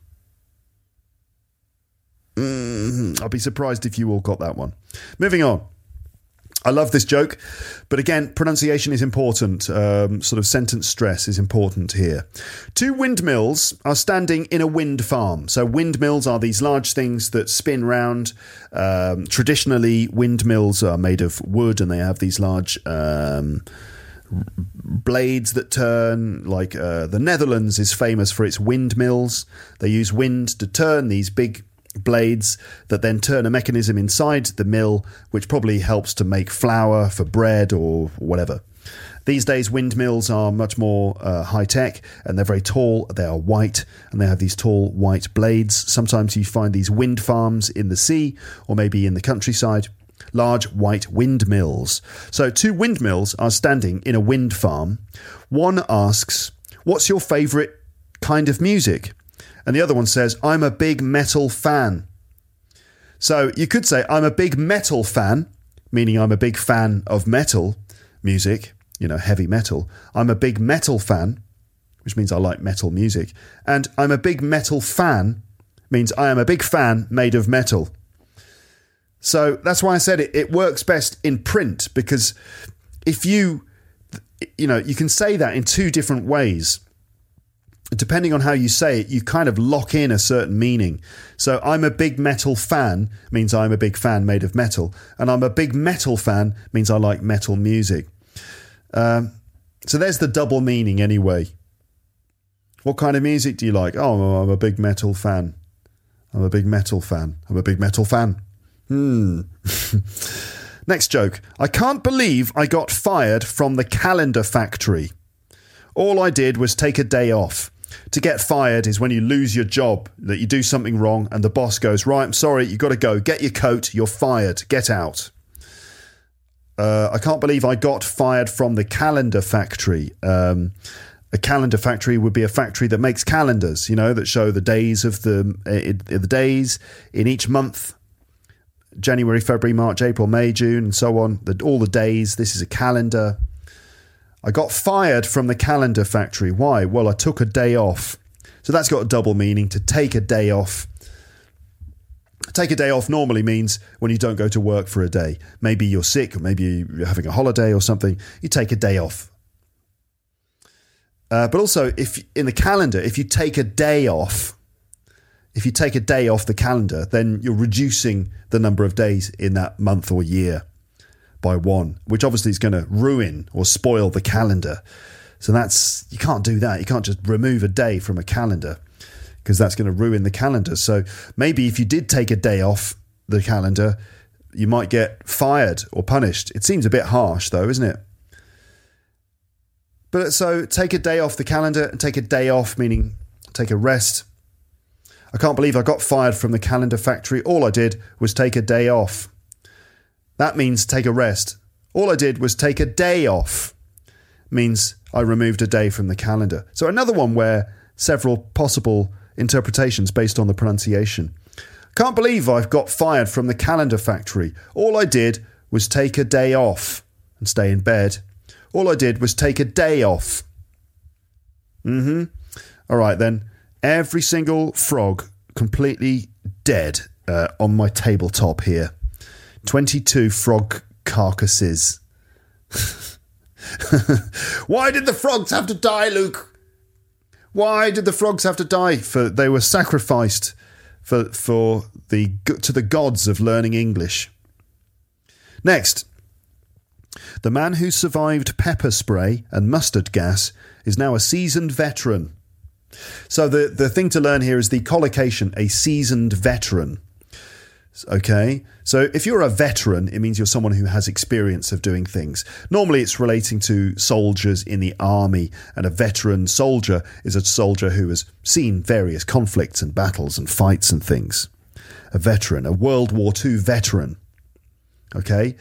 Mm, I'll be surprised if you all got that one. Moving on. I love this joke, but again, pronunciation is important. Um, sort of sentence stress is important here. Two windmills are standing in a wind farm. So, windmills are these large things that spin round. Um, traditionally, windmills are made of wood and they have these large. Um, blades that turn like uh, the netherlands is famous for its windmills they use wind to turn these big blades that then turn a mechanism inside the mill, which probably helps to make flour for bread or whatever. These days, windmills are much more uh, high tech and they're very tall. They are white and they have these tall white blades. Sometimes you find these wind farms in the sea or maybe in the countryside. Large white windmills. So, two windmills are standing in a wind farm. One asks, What's your favourite kind of music? And the other one says, I'm a big metal fan. So you could say, I'm a big metal fan, meaning I'm a big fan of metal music, you know, heavy metal. I'm a big metal fan, which means I like metal music. And I'm a big metal fan means I am a big fan made of metal. So that's why I said it, it works best in print because if you, you know, you can say that in two different ways. Depending on how you say it, you kind of lock in a certain meaning. So I'm a big metal fan means I'm a big fan made of metal, and I'm a big metal fan means I like metal music. Um, so there's the double meaning anyway. What kind of music do you like? Oh, I'm a big metal fan. I'm a big metal fan. I'm a big metal fan. Hmm. [LAUGHS] Next joke. I can't believe I got fired from the calendar factory. All I did was take a day off. To get fired is when you lose your job, that you do something wrong, and the boss goes, Right, I'm sorry, you've got to go. Get your coat, you're fired. Get out. Uh, I can't believe I got fired from the calendar factory. Um, a calendar factory would be a factory that makes calendars, you know, that show the days of the uh, the days in each month. January, February, March, April, May, June, and so on. The, all the days. This is a calendar. I got fired from the calendar factory. Why? Well, I took a day off. So that's got a double meaning. To take a day off. Take a day off normally means when you don't go to work for a day. Maybe you're sick, or maybe you're having a holiday or something. You take a day off. Uh, but also, if in the calendar, if you take a day off, if you take a day off the calendar, then you're reducing the number of days in that month or year by one, which obviously is going to ruin or spoil the calendar. So that's you can't do that. You can't just remove a day from a calendar because that's going to ruin the calendar. So maybe if you did take a day off the calendar, you might get fired or punished. It seems a bit harsh though, isn't it? But so take a day off the calendar and take a day off, meaning take a rest. I can't believe I got fired from the calendar factory. All I did was take a day off. That means take a rest. All I did was take a day off. Means I removed a day from the calendar. So another one where several possible interpretations based on the pronunciation. Can't believe I've got fired from the calendar factory. All I did was take a day off and stay in bed. All I did was take a day off. Mm hmm. All right then. Every single frog completely dead uh, on my tabletop here. 22 frog carcasses. [LAUGHS] Why did the frogs have to die, Luke? Why did the frogs have to die? For they were sacrificed for for the to the gods of learning English. Next, the man who survived pepper spray and mustard gas is now a seasoned veteran. So the the thing to learn here is the collocation, a seasoned veteran. Okay, so if you're a veteran, it means you're someone who has experience of doing things. Normally, it's relating to soldiers in the army, and a veteran soldier is a soldier who has seen various conflicts and battles and fights and things. A veteran, a World War II veteran. Okay,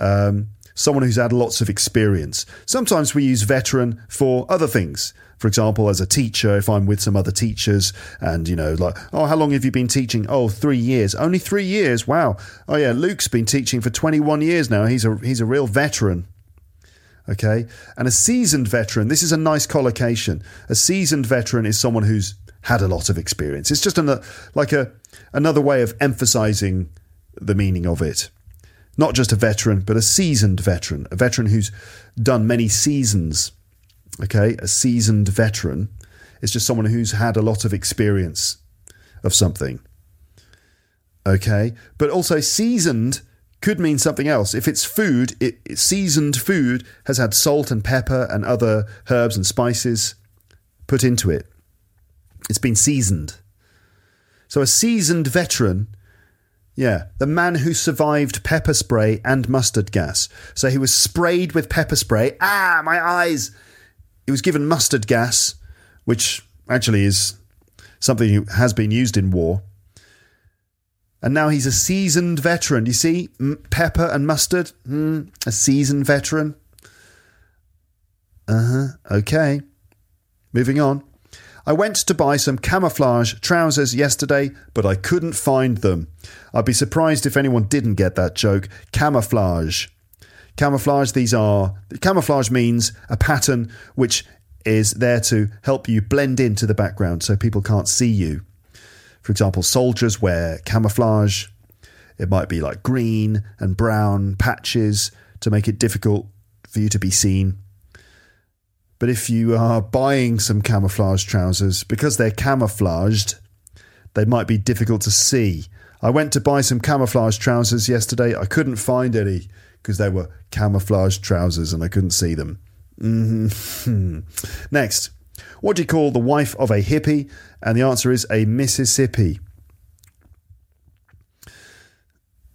um, someone who's had lots of experience. Sometimes we use veteran for other things. For example, as a teacher, if I'm with some other teachers and, you know, like, oh, how long have you been teaching? Oh, three years. Only three years. Wow. Oh, yeah, Luke's been teaching for 21 years now. He's a, he's a real veteran. Okay. And a seasoned veteran, this is a nice collocation. A seasoned veteran is someone who's had a lot of experience. It's just an, uh, like a, another way of emphasizing the meaning of it not just a veteran, but a seasoned veteran, a veteran who's done many seasons okay, a seasoned veteran is just someone who's had a lot of experience of something. Okay, but also seasoned could mean something else. If it's food, it, it, seasoned food has had salt and pepper and other herbs and spices put into it. It's been seasoned. So a seasoned veteran, yeah, the man who survived pepper spray and mustard gas. So he was sprayed with pepper spray. Ah, my eyes! He was given mustard gas, which actually is something that has been used in war. And now he's a seasoned veteran. You see, pepper and mustard, mm, a seasoned veteran. Uh huh. Okay. Moving on. I went to buy some camouflage trousers yesterday, but I couldn't find them. I'd be surprised if anyone didn't get that joke. Camouflage. Camouflage, these are camouflage means a pattern which is there to help you blend into the background so people can't see you. For example, soldiers wear camouflage. It might be like green and brown patches to make it difficult for you to be seen. But if you are buying some camouflage trousers, because they're camouflaged, they might be difficult to see. I went to buy some camouflage trousers yesterday. I couldn't find any because they were camouflage trousers and I couldn't see them. Mm-hmm. [LAUGHS] Next, what do you call the wife of a hippie? And the answer is a Mississippi.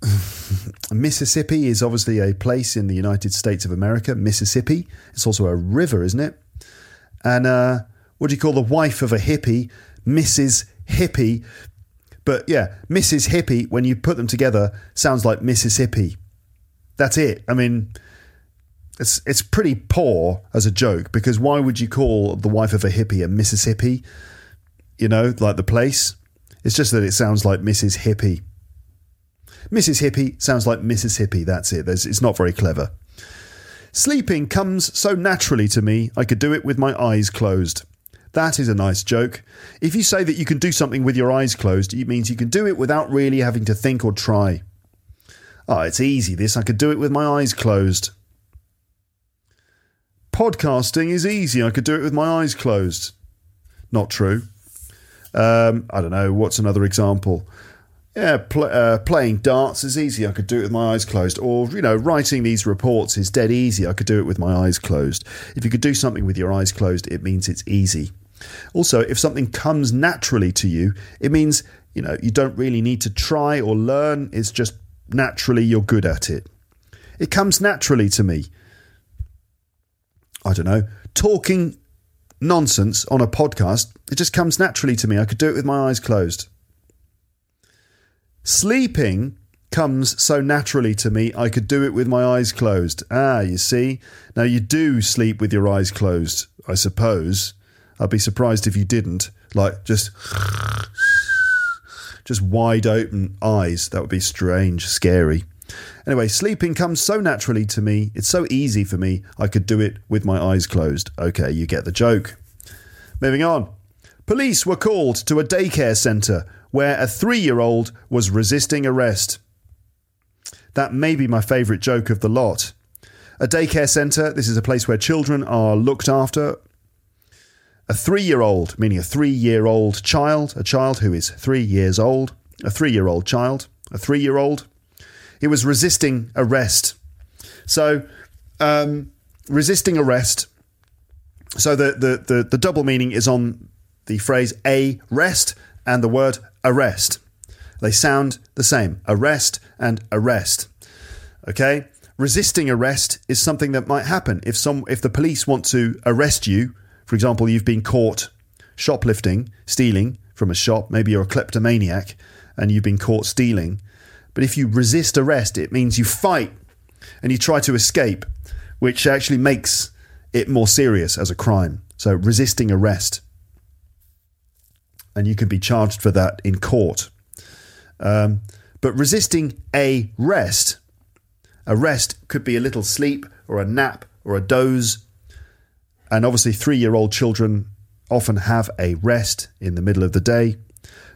[SIGHS] Mississippi is obviously a place in the United States of America. Mississippi. It's also a river, isn't it? And uh, what do you call the wife of a hippie? Mrs. Hippie. But yeah, Mrs. Hippie, when you put them together, sounds like Mississippi. That's it. I mean, it's it's pretty poor as a joke because why would you call the wife of a hippie a Mississippi? You know, like the place. It's just that it sounds like Mrs. Hippie. Mrs. Hippie sounds like Mississippi. That's it. There's, it's not very clever. Sleeping comes so naturally to me, I could do it with my eyes closed. That is a nice joke. If you say that you can do something with your eyes closed, it means you can do it without really having to think or try. Oh, it's easy this. I could do it with my eyes closed. Podcasting is easy. I could do it with my eyes closed. Not true. Um, I don't know. What's another example? Yeah, pl- uh, playing darts is easy. I could do it with my eyes closed. Or, you know, writing these reports is dead easy. I could do it with my eyes closed. If you could do something with your eyes closed, it means it's easy. Also, if something comes naturally to you, it means, you know, you don't really need to try or learn. It's just naturally you're good at it. It comes naturally to me. I don't know, talking nonsense on a podcast, it just comes naturally to me. I could do it with my eyes closed. Sleeping comes so naturally to me, I could do it with my eyes closed. Ah, you see? Now, you do sleep with your eyes closed, I suppose. I'd be surprised if you didn't. Like, just. Just wide open eyes. That would be strange, scary. Anyway, sleeping comes so naturally to me. It's so easy for me. I could do it with my eyes closed. Okay, you get the joke. Moving on. Police were called to a daycare centre where a three year old was resisting arrest. That may be my favourite joke of the lot. A daycare centre, this is a place where children are looked after. A three year old, meaning a three year old child, a child who is three years old, a three year old child, a three year old. He was resisting arrest. So, um, resisting arrest. So the, the, the, the double meaning is on the phrase a rest and the word arrest. They sound the same arrest and arrest. Okay? Resisting arrest is something that might happen. If, some, if the police want to arrest you, for example, you've been caught shoplifting, stealing from a shop, maybe you're a kleptomaniac and you've been caught stealing. But if you resist arrest, it means you fight and you try to escape, which actually makes it more serious as a crime. So, resisting arrest and you can be charged for that in court. Um, but resisting a rest, a rest could be a little sleep or a nap or a doze. And obviously, three year old children often have a rest in the middle of the day.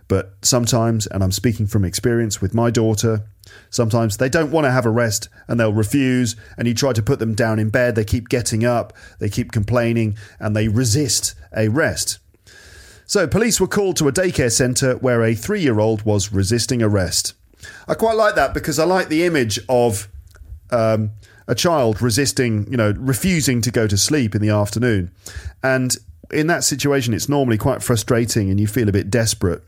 But sometimes, and I'm speaking from experience with my daughter, sometimes they don't want to have a rest and they'll refuse. And you try to put them down in bed, they keep getting up, they keep complaining, and they resist a rest. So, police were called to a daycare centre where a three year old was resisting arrest. I quite like that because I like the image of um, a child resisting, you know, refusing to go to sleep in the afternoon. And in that situation, it's normally quite frustrating and you feel a bit desperate.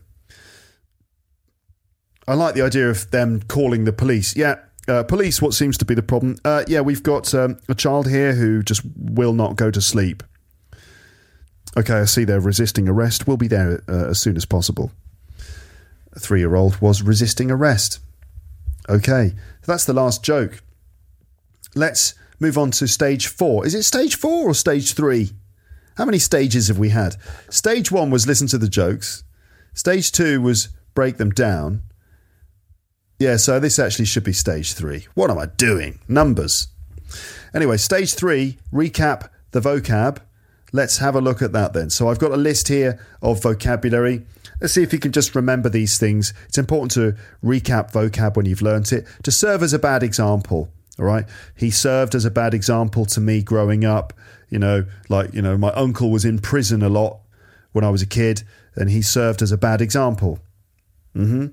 I like the idea of them calling the police. Yeah, uh, police, what seems to be the problem? Uh, yeah, we've got um, a child here who just will not go to sleep. Okay, I see they're resisting arrest. We'll be there uh, as soon as possible. A three year old was resisting arrest. Okay, that's the last joke. Let's move on to stage four. Is it stage four or stage three? How many stages have we had? Stage one was listen to the jokes. Stage two was break them down. Yeah, so this actually should be stage three. What am I doing? Numbers. Anyway, stage three, recap the vocab Let's have a look at that then. So I've got a list here of vocabulary. Let's see if you can just remember these things. It's important to recap vocab when you've learnt it to serve as a bad example. All right. He served as a bad example to me growing up. You know, like, you know, my uncle was in prison a lot when I was a kid, and he served as a bad example. hmm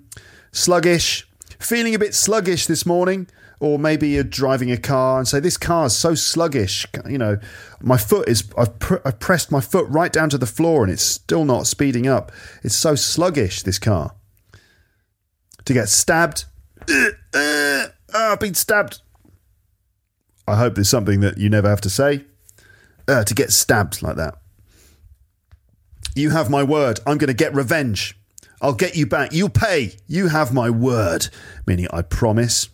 Sluggish. Feeling a bit sluggish this morning. Or maybe you're driving a car and say, This car's so sluggish. You know, my foot is, I've, pr- I've pressed my foot right down to the floor and it's still not speeding up. It's so sluggish, this car. To get stabbed. Oh, [CLEARS THROAT] I've been stabbed. I hope there's something that you never have to say. Uh, to get stabbed like that. You have my word. I'm going to get revenge. I'll get you back. You pay. You have my word. Meaning, I promise.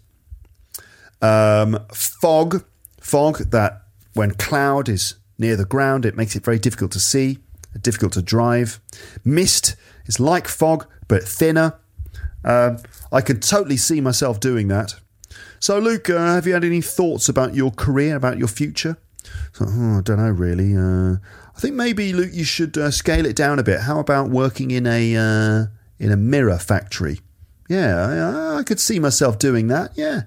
Um, fog. Fog, that when cloud is near the ground, it makes it very difficult to see, difficult to drive. Mist is like fog, but thinner. Um, I can totally see myself doing that. So, Luke, uh, have you had any thoughts about your career, about your future? So, oh, I don't know, really. Uh, I think maybe, Luke, you should uh, scale it down a bit. How about working in a uh, in a mirror factory? Yeah, I, I, could see myself doing that. Yeah,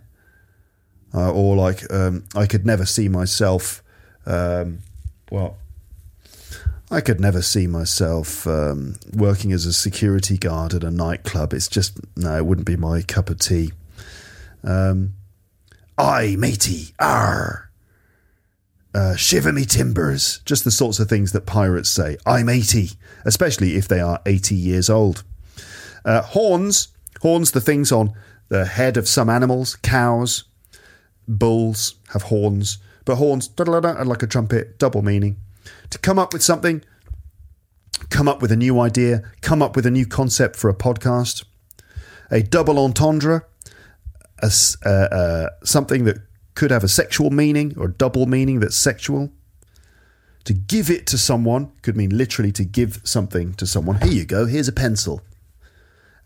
uh, or like um, I could never see myself. Um, well, I could never see myself um, working as a security guard at a nightclub. It's just no, it wouldn't be my cup of tea. Um, Aye, matey, ar. Uh, shiver me timbers. Just the sorts of things that pirates say. I'm 80, especially if they are 80 years old. Uh, horns. Horns, the things on the head of some animals. Cows, bulls have horns. But horns, are like a trumpet, double meaning. To come up with something, come up with a new idea, come up with a new concept for a podcast. A double entendre a, uh, uh, something that could have a sexual meaning or double meaning that's sexual. To give it to someone could mean literally to give something to someone. Here you go, here's a pencil.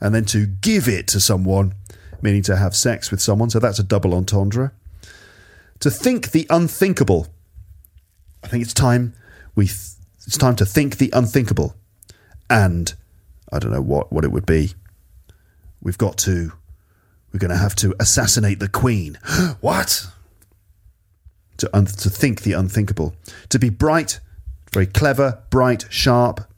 And then to give it to someone, meaning to have sex with someone. So that's a double entendre. To think the unthinkable. I think it's time we th- it's time to think the unthinkable. And I don't know what, what it would be. We've got to we're going to have to assassinate the Queen. [GASPS] what? To, un- to think the unthinkable. To be bright, very clever, bright, sharp.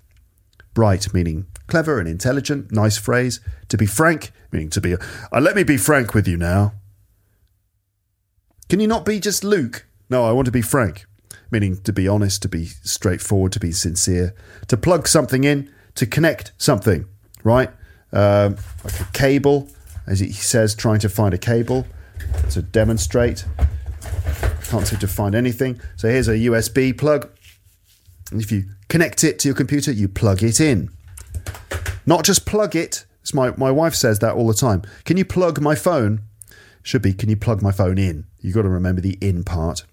Bright meaning clever and intelligent, nice phrase. To be frank, meaning to be. Uh, let me be frank with you now. Can you not be just Luke? No, I want to be frank, meaning to be honest, to be straightforward, to be sincere, to plug something in, to connect something, right? Um, like a cable, as he says, trying to find a cable to demonstrate. Can't seem to find anything. So here's a USB plug. And if you connect it to your computer, you plug it in. Not just plug it. It's my, my wife says that all the time. Can you plug my phone? Should be, can you plug my phone in? You've got to remember the in part.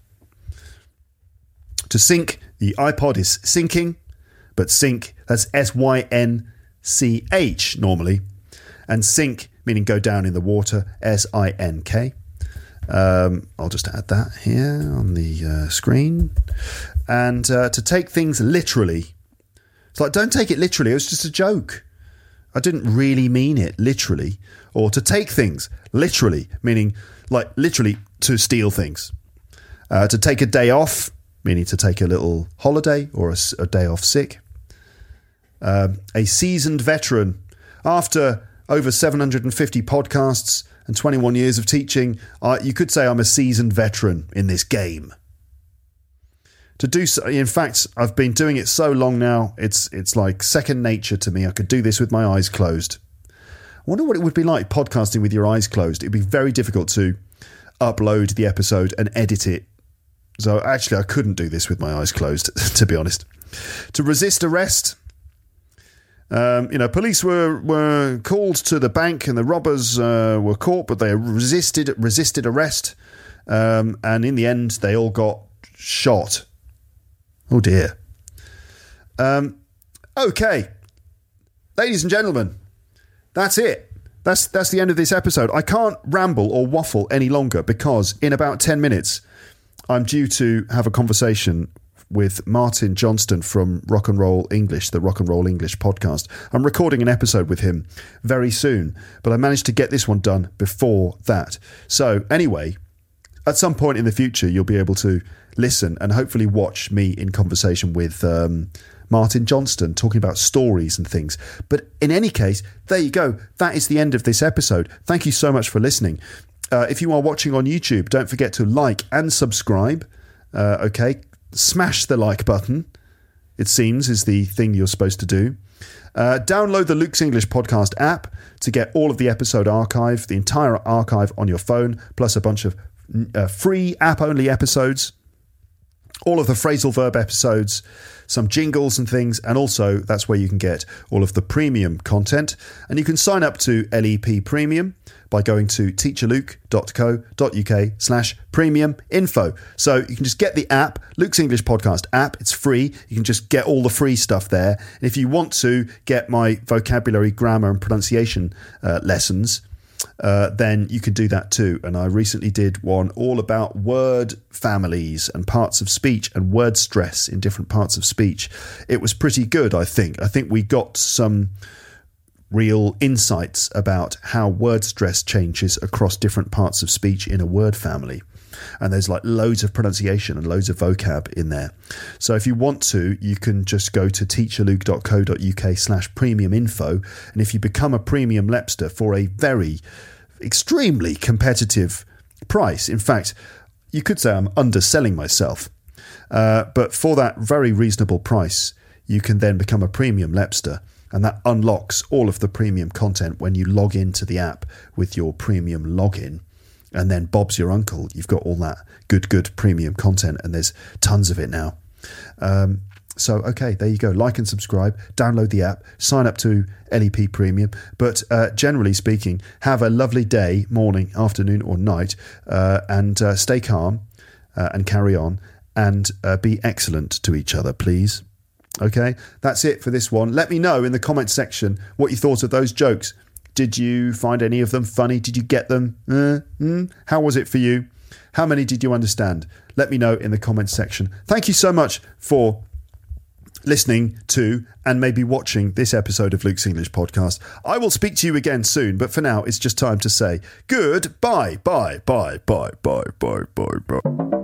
To sync, the iPod is syncing, but sync, that's S Y N C H normally. And sync meaning go down in the water, S I N K. Um, I'll just add that here on the uh, screen. And uh, to take things literally, it's like, don't take it literally. It was just a joke. I didn't really mean it literally. Or to take things literally, meaning like literally to steal things. Uh, to take a day off, meaning to take a little holiday or a, a day off sick. Um, a seasoned veteran, after over 750 podcasts and 21 years of teaching, uh, you could say I'm a seasoned veteran in this game. To do so, in fact, I've been doing it so long now, it's it's like second nature to me. I could do this with my eyes closed. I wonder what it would be like podcasting with your eyes closed. It'd be very difficult to upload the episode and edit it. So actually, I couldn't do this with my eyes closed, [LAUGHS] to be honest. To resist arrest, um, you know, police were, were called to the bank and the robbers uh, were caught, but they resisted resisted arrest, um, and in the end, they all got shot. Oh dear. Um, okay, ladies and gentlemen, that's it. That's that's the end of this episode. I can't ramble or waffle any longer because in about ten minutes, I'm due to have a conversation with Martin Johnston from Rock and Roll English, the Rock and Roll English podcast. I'm recording an episode with him very soon, but I managed to get this one done before that. So, anyway, at some point in the future, you'll be able to listen and hopefully watch me in conversation with um, Martin Johnston talking about stories and things. But in any case, there you go. That is the end of this episode. Thank you so much for listening. Uh, if you are watching on YouTube, don't forget to like and subscribe. Uh, okay, smash the like button. It seems is the thing you're supposed to do. Uh, download the Luke's English Podcast app to get all of the episode archive, the entire archive on your phone, plus a bunch of uh, free app only episodes, all of the phrasal verb episodes, some jingles and things, and also that's where you can get all of the premium content. And you can sign up to LEP Premium by going to teacherluke.co.uk slash premium info. So you can just get the app, Luke's English Podcast app. It's free. You can just get all the free stuff there. And if you want to get my vocabulary, grammar, and pronunciation uh, lessons, uh, then you can do that too. And I recently did one all about word families and parts of speech and word stress in different parts of speech. It was pretty good, I think. I think we got some real insights about how word stress changes across different parts of speech in a word family. And there's like loads of pronunciation and loads of vocab in there. So if you want to, you can just go to teacherluke.co.uk slash premium info. And if you become a premium Lepster for a very, extremely competitive price, in fact, you could say I'm underselling myself. Uh, but for that very reasonable price, you can then become a premium Lepster and that unlocks all of the premium content when you log into the app with your premium login. And then Bob's your uncle. You've got all that good, good premium content, and there's tons of it now. Um, so, okay, there you go. Like and subscribe, download the app, sign up to LEP Premium. But uh, generally speaking, have a lovely day, morning, afternoon, or night, uh, and uh, stay calm uh, and carry on and uh, be excellent to each other, please. Okay, that's it for this one. Let me know in the comments section what you thought of those jokes. Did you find any of them funny? Did you get them? Uh, mm? How was it for you? How many did you understand? Let me know in the comments section. Thank you so much for listening to and maybe watching this episode of Luke's English podcast. I will speak to you again soon, but for now, it's just time to say goodbye, bye, bye, bye, bye, bye, bye, bye, bye.